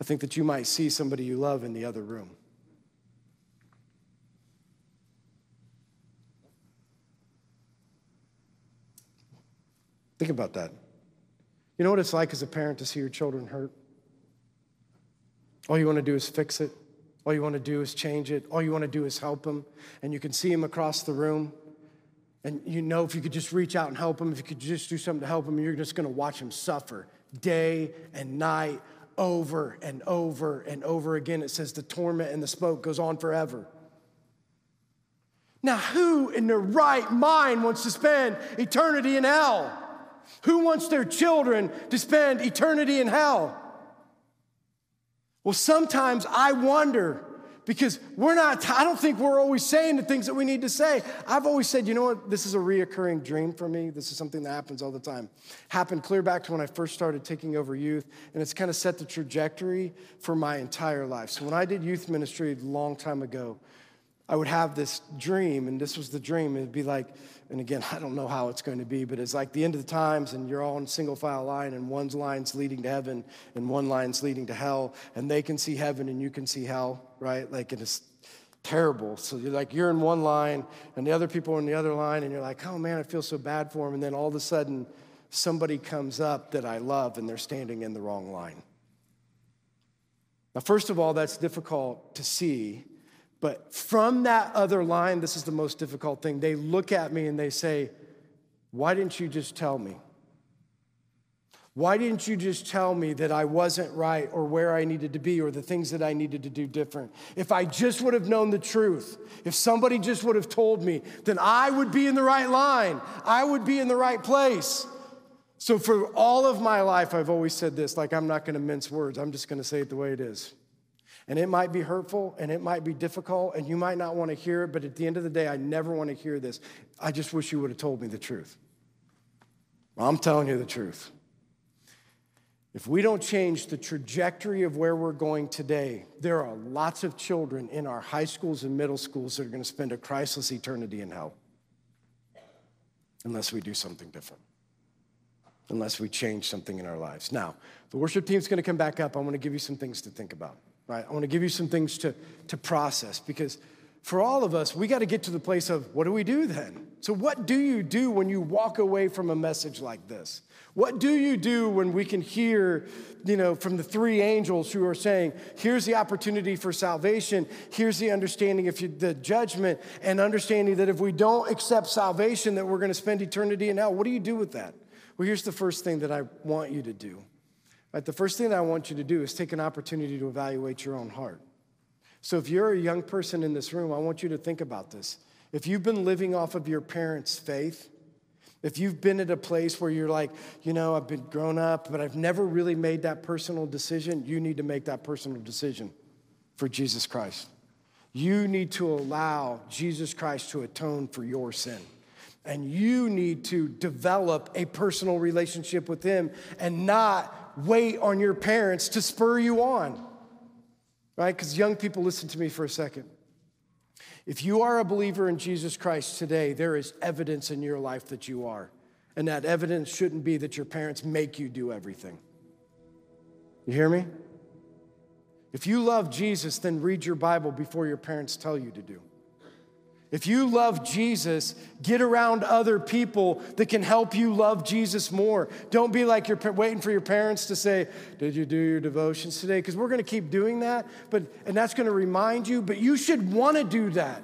I think that you might see somebody you love in the other room. Think about that. You know what it's like as a parent to see your children hurt? All you want to do is fix it. All you want to do is change it. All you want to do is help them. And you can see them across the room. And you know if you could just reach out and help them, if you could just do something to help them, you're just going to watch them suffer day and night over and over and over again. It says the torment and the smoke goes on forever. Now, who in their right mind wants to spend eternity in hell? Who wants their children to spend eternity in hell? Well, sometimes I wonder because we're not, I don't think we're always saying the things that we need to say. I've always said, you know what, this is a reoccurring dream for me. This is something that happens all the time. Happened clear back to when I first started taking over youth, and it's kind of set the trajectory for my entire life. So when I did youth ministry a long time ago, I would have this dream, and this was the dream. It'd be like, and again, I don't know how it's going to be, but it's like the end of the times, and you're all in single file line, and one's line's leading to heaven, and one line's leading to hell, and they can see heaven, and you can see hell, right? Like, it's terrible. So you're like, you're in one line, and the other people are in the other line, and you're like, oh man, I feel so bad for them. And then all of a sudden, somebody comes up that I love, and they're standing in the wrong line. Now, first of all, that's difficult to see but from that other line, this is the most difficult thing. They look at me and they say, Why didn't you just tell me? Why didn't you just tell me that I wasn't right or where I needed to be or the things that I needed to do different? If I just would have known the truth, if somebody just would have told me, then I would be in the right line. I would be in the right place. So, for all of my life, I've always said this like, I'm not going to mince words, I'm just going to say it the way it is. And it might be hurtful and it might be difficult and you might not want to hear it, but at the end of the day, I never want to hear this. I just wish you would have told me the truth. Well, I'm telling you the truth. If we don't change the trajectory of where we're going today, there are lots of children in our high schools and middle schools that are going to spend a Christless eternity in hell unless we do something different, unless we change something in our lives. Now, the worship team's going to come back up. I want to give you some things to think about right? I want to give you some things to, to process because for all of us, we got to get to the place of what do we do then? So, what do you do when you walk away from a message like this? What do you do when we can hear, you know, from the three angels who are saying, here's the opportunity for salvation, here's the understanding of the judgment, and understanding that if we don't accept salvation, that we're going to spend eternity in hell? What do you do with that? Well, here's the first thing that I want you to do Right, the first thing that I want you to do is take an opportunity to evaluate your own heart. So if you're a young person in this room, I want you to think about this. If you've been living off of your parents' faith, if you've been at a place where you're like, you know, I've been grown up, but I've never really made that personal decision, you need to make that personal decision for Jesus Christ. You need to allow Jesus Christ to atone for your sin. And you need to develop a personal relationship with Him and not wait on your parents to spur you on, right? Because young people, listen to me for a second. If you are a believer in Jesus Christ today, there is evidence in your life that you are. And that evidence shouldn't be that your parents make you do everything. You hear me? If you love Jesus, then read your Bible before your parents tell you to do. If you love Jesus, get around other people that can help you love Jesus more. Don't be like you're waiting for your parents to say, Did you do your devotions today? Because we're going to keep doing that, but, and that's going to remind you, but you should want to do that.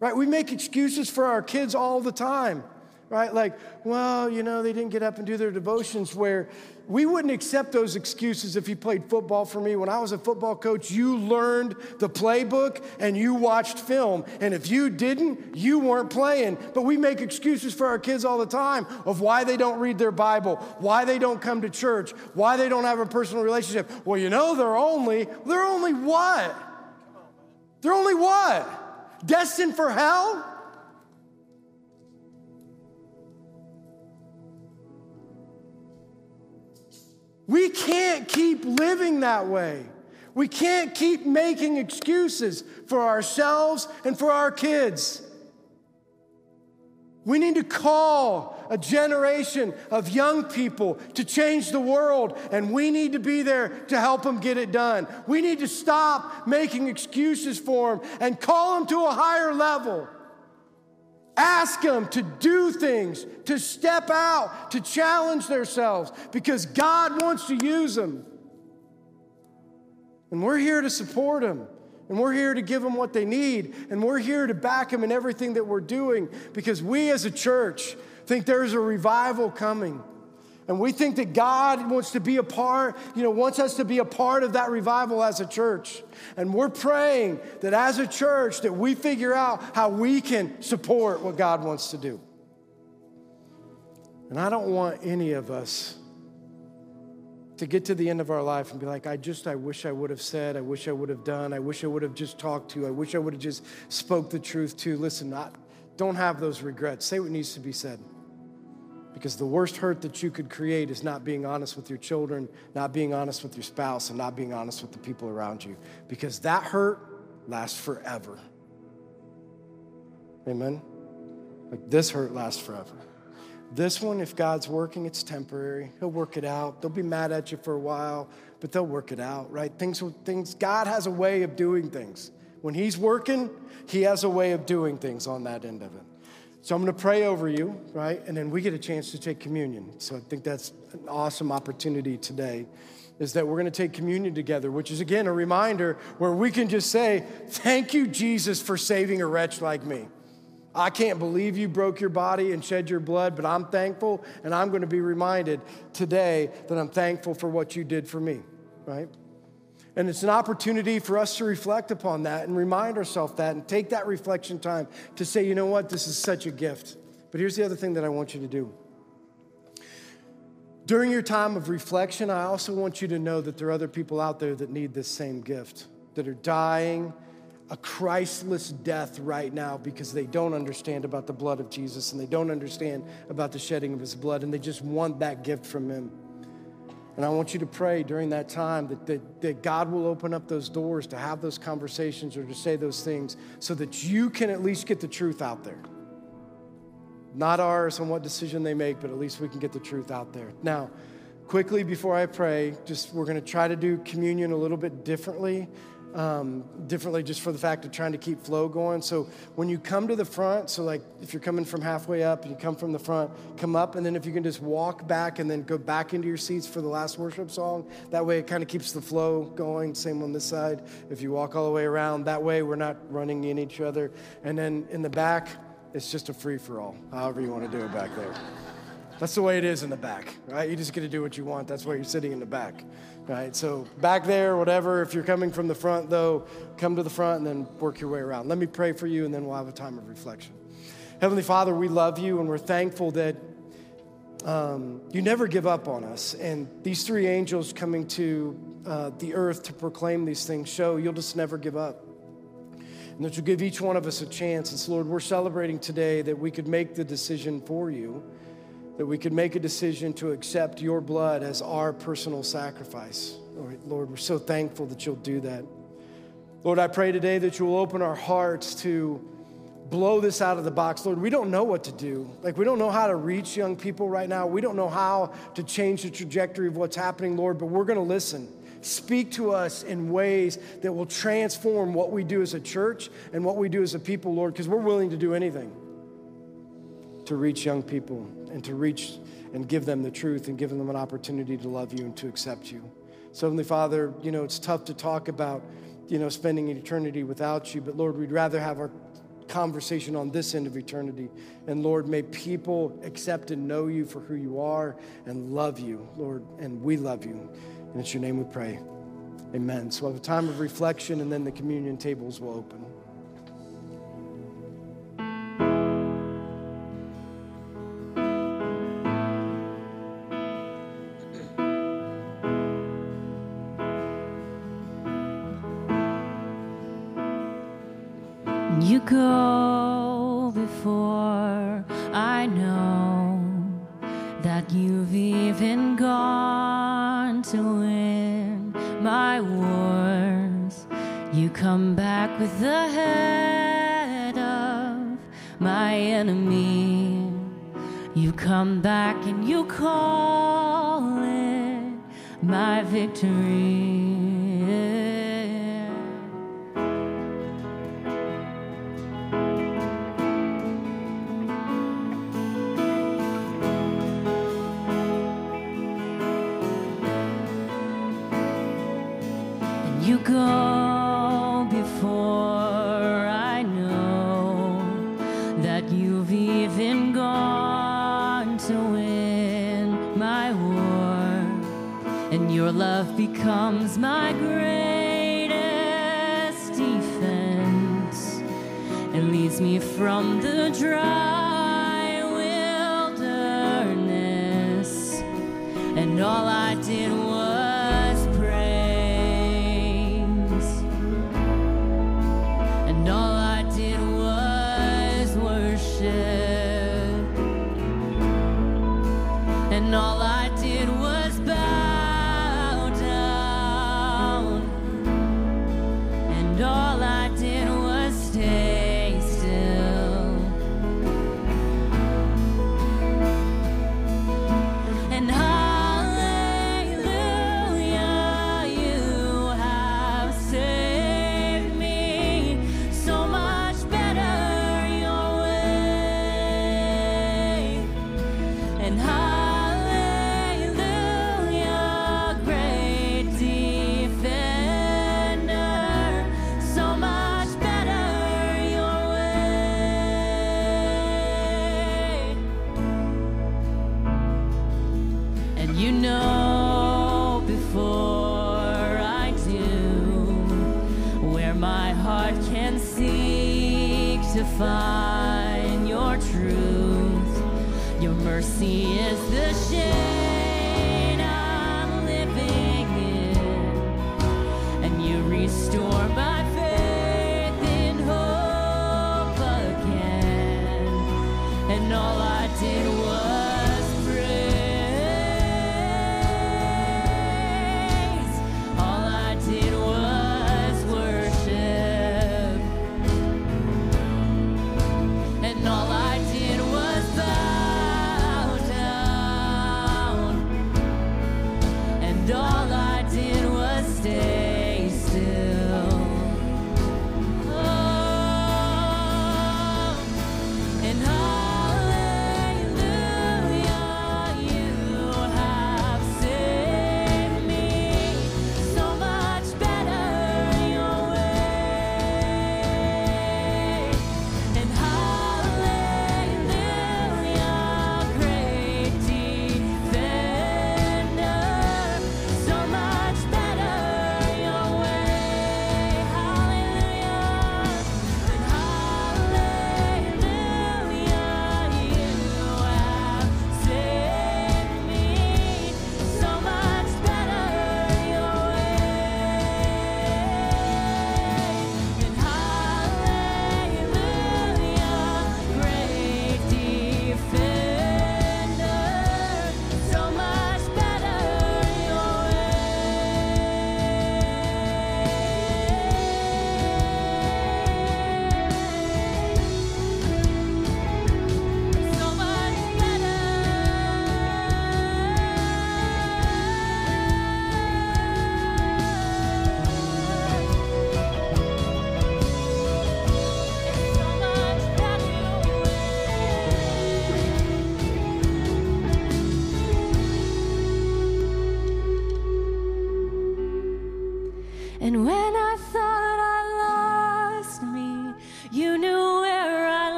Right? We make excuses for our kids all the time right? Like, well, you know, they didn't get up and do their devotions where we wouldn't accept those excuses if you played football for me. When I was a football coach, you learned the playbook and you watched film. And if you didn't, you weren't playing. But we make excuses for our kids all the time of why they don't read their Bible, why they don't come to church, why they don't have a personal relationship. Well, you know, they're only, they're only what? They're only what? Destined for hell? We can't keep living that way. We can't keep making excuses for ourselves and for our kids. We need to call a generation of young people to change the world, and we need to be there to help them get it done. We need to stop making excuses for them and call them to a higher level. Ask them to do things, to step out, to challenge themselves, because God wants to use them. And we're here to support them. And we're here to give them what they need. And we're here to back them in everything that we're doing because we as a church think there's a revival coming. And we think that God wants to be a part, you know, wants us to be a part of that revival as a church. And we're praying that as a church that we figure out how we can support what God wants to do. And I don't want any of us to get to the end of our life and be like, I just, I wish I would have said, I wish I would have done, I wish I would have just talked to, I wish I would have just spoke the truth to. Listen, not, don't have those regrets. Say what needs to be said. Because the worst hurt that you could create is not being honest with your children, not being honest with your spouse, and not being honest with the people around you. Because that hurt lasts forever. Amen? Like this hurt lasts forever. This one, if God's working, it's temporary. He'll work it out. They'll be mad at you for a while, but they'll work it out, right? Things, things, God has a way of doing things. When He's working, He has a way of doing things on that end of it. So I'm going to pray over you, right? And then we get a chance to take communion. So I think that's an awesome opportunity today is that we're going to take communion together, which is again a reminder where we can just say, Thank you, Jesus, for saving a wretch like me. I can't believe you broke your body and shed your blood, but I'm thankful, and I'm going to be reminded today that I'm thankful for what you did for me, right? And it's an opportunity for us to reflect upon that and remind ourselves that and take that reflection time to say, you know what, this is such a gift. But here's the other thing that I want you to do. During your time of reflection, I also want you to know that there are other people out there that need this same gift, that are dying a Christless death right now because they don't understand about the blood of Jesus and they don't understand about the shedding of his blood and they just want that gift from him. And I want you to pray during that time that, that, that, God will open up those doors to have those conversations or to say those things so that you can at least get the truth out there. Not ours on what decision they make, but at least we can get the truth out there. Now, quickly before I pray, just we're going to try to do communion a little bit differently um, differently just for the fact of trying to keep flow going. So when you come to the front, so like if you're coming from halfway up and you come from the front, come up, and then if you can just walk back and then go back into your seats for the last worship song, that way it kind of keeps the flow going. Same on this side. If you walk all the way around, that way we're not running in each other. And then in the back, it's just a free for all, however you want to do it back there. That's the way it is in the back, right? You just get to do what you want. That's why you're sitting in the back right? So back there, whatever. If you're coming from the front, though, come to the front and then work your way around. Let me pray for you, and then we'll have a time of reflection. Heavenly Father, we love you, and we're thankful that um, you never give up on us. And these three angels coming to uh, the earth to proclaim these things show you'll just never give up. And that you'll give each one of us a chance. And so, Lord, we're celebrating today that we could make the decision for you that we could make a decision to accept your blood as our personal sacrifice. Lord, we're so thankful that you'll do that. Lord, I pray today that you'll open our hearts to blow this out of the box. Lord, we don't know what to do. Like, we don't know how to reach young people right now. We don't know how to change the trajectory of what's happening, Lord, but we're going to listen. Speak to us in ways that will transform what we do as a church and what we do as a people, Lord, because we're willing to do anything to reach young people and to reach and give them the truth and give them an opportunity to love you and to accept you. So, Heavenly Father, you know, it's tough to talk about, you know, spending an eternity without you, but Lord, we'd rather have our conversation on this end of eternity. And Lord, may people accept and know you for who you are and love you, Lord, and we love you. And it's your name we pray. Amen. So we'll have a time of reflection and then the communion tables will open. that you've even gone to win my war, and your love becomes my greatest defense and leads me from the dry wilderness. And all I did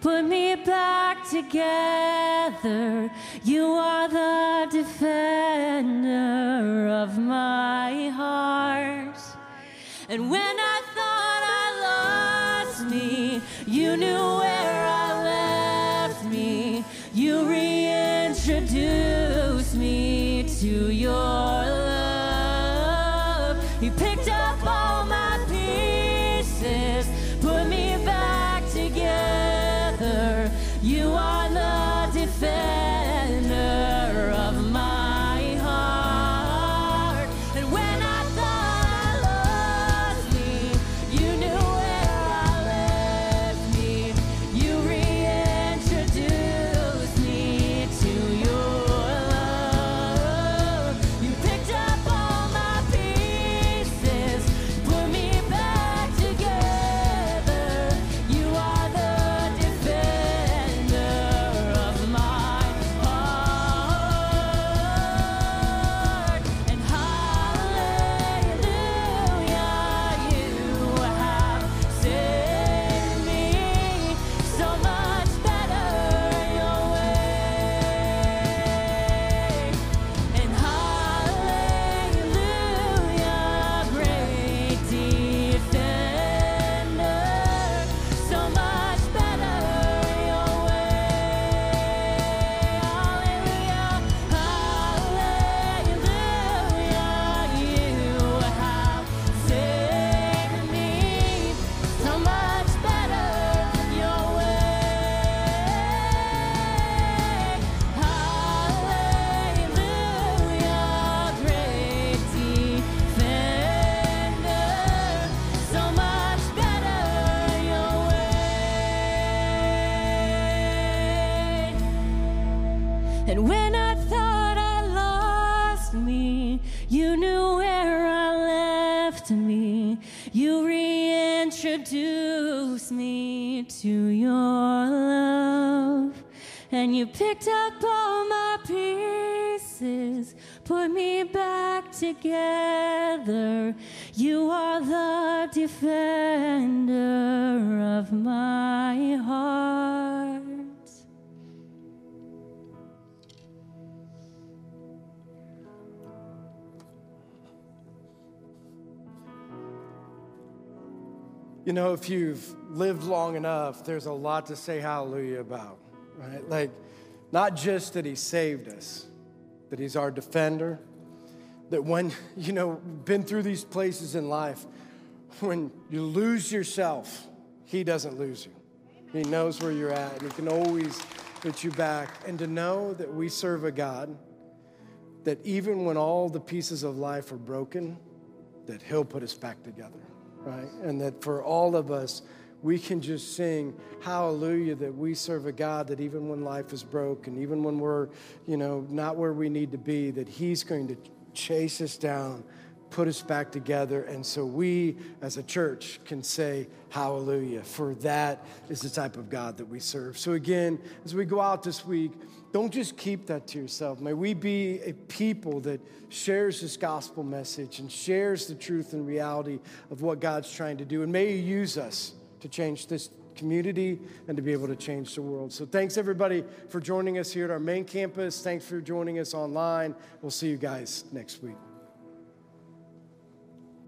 put me back together. You are the defender of my heart. And when I thought I lost me, you knew where. You knew where I left me. You reintroduced me to your love. And you picked up all my pieces, put me back together. You are the defender of my heart. You know, if you've lived long enough, there's a lot to say hallelujah about, right? Like, not just that He saved us, that He's our defender, that when, you know, been through these places in life, when you lose yourself, He doesn't lose you. He knows where you're at, and He can always put you back. And to know that we serve a God that even when all the pieces of life are broken, that He'll put us back together right? And that for all of us, we can just sing hallelujah that we serve a God that even when life is broken, even when we're, you know, not where we need to be, that He's going to chase us down, put us back together. And so we as a church can say hallelujah, for that is the type of God that we serve. So again, as we go out this week, don't just keep that to yourself. May we be a people that shares this gospel message and shares the truth and reality of what God's trying to do. And may you use us to change this community and to be able to change the world. So thanks everybody for joining us here at our main campus. Thanks for joining us online. We'll see you guys next week.